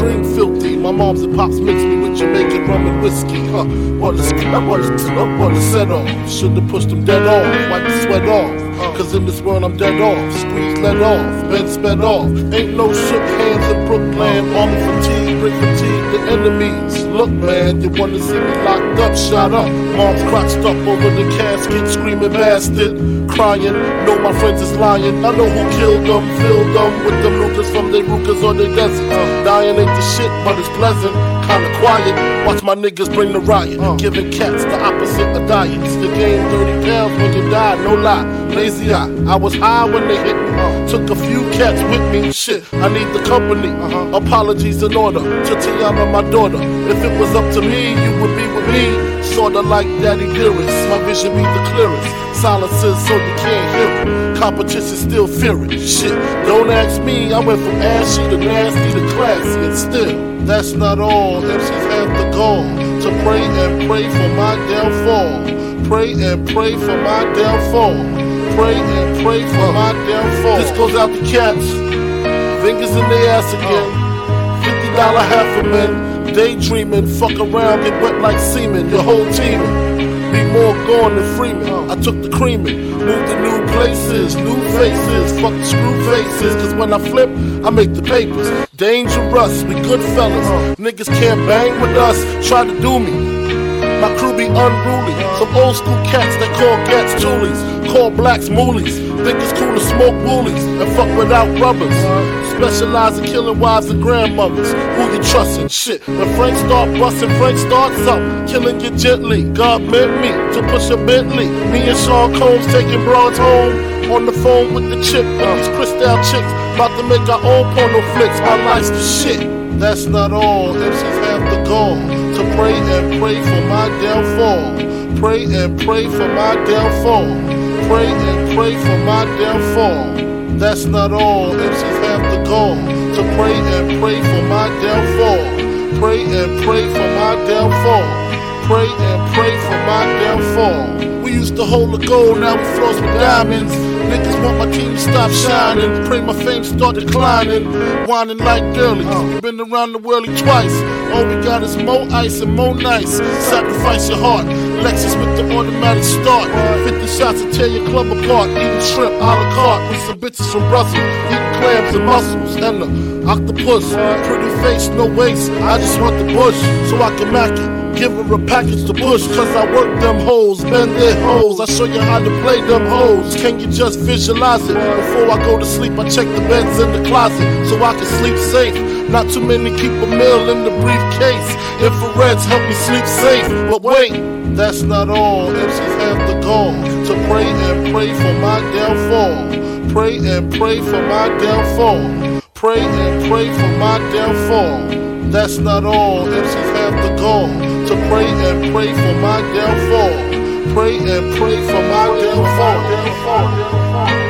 dream filthy. My mom's and pops mix me with Jamaican rum and whiskey. Huh? Wanna, I wanna, wanna set off. Should've pushed them dead off. Wipe the sweat off. Cause in this world I'm dead off. Squeeze let off. Been sped off. Ain't no shook hands in Brooklyn. Army fatigue, fatigue the enemies. Look, man, you wanna see me locked up, shot up. Mom's crotched up over the casket, screaming bastard. Crying, know my friends is lying. I know who killed them, filled them with them looters from their rukas or their deserts. Uh, dying ain't the shit, but it's pleasant. Kinda quiet, watch my niggas bring the riot. Uh. Giving cats the opposite of diets. The game 30 pounds when you die, no lie. Lazy eye, I was high when they hit me. Uh, took a few cats with me, shit, I need the company. Uh-huh. Apologies in order to T'yanna, my daughter. If it was up to me, you would be with me. Sorta like Daddy Dearest, my vision be the clearest. Silences so you can't hear it. Competition still fearing. Shit, don't ask me, I went from ashy to nasty to classy, and still, that's not all. MCs have the goal to pray and pray for my downfall. Pray and pray for my downfall. Pray and pray for my downfall. This goes out to cats. Fingers in the ass again. Fifty dollar half a men. Daydreaming, fuck around, get wet like semen. Your whole team. Be more gone than Freeman. I took the creaming, moved to new places, new faces, fuck the screw faces. Cause when I flip, I make the papers. Dangerous, we good fellas. Niggas can't bang with us, try to do me. My crew be unruly. Some old school cats that call gats toolies. Call blacks moolies. Think it's cool to smoke woolies and fuck without rubbers. Specialize in killing wives and grandmothers. Who you trusting? Shit. When Frank start busting, Frank starts up. Killing you gently. God meant me to push a Bentley. Me and Sean Combs taking broads home. On the phone with the chip. With these crystal chicks. About to make our own porno flicks. My life's the shit. That's not all. MCs have the goal to pray and pray for my downfall. Pray and pray for my downfall. Pray and pray for my downfall. That's not all. MCs have the goal to pray and pray for my downfall. Pray and pray for my downfall. Pray and pray for my downfall. We used to hold the gold, now we floss with diamonds. Niggas want my team to stop shining. Pray my fame start declining. Whining like girlies. Been around the world twice. All we got is more ice and more nice. Sacrifice your heart. Lexus with the automatic start. 50 shots to tear your club apart. Eating shrimp a la carte with some bitches from Brussels. Eating clams and mussels. And the octopus. Pretty face, no waist. I just want the bush so I can mack it. Give her a package to push, cause I work them hoes, bend their hoes. I show you how to play them hoes. Can you just visualize it? Before I go to sleep, I check the beds in the closet so I can sleep safe. Not too many keep a meal in the briefcase. Infrareds help me sleep safe. But wait, that's not all. MCs have the goal to pray and pray for my downfall. Pray and pray for my downfall. Pray and pray for my downfall. That's not all. MCs have pray for my downfall. Pray and pray for my downfall.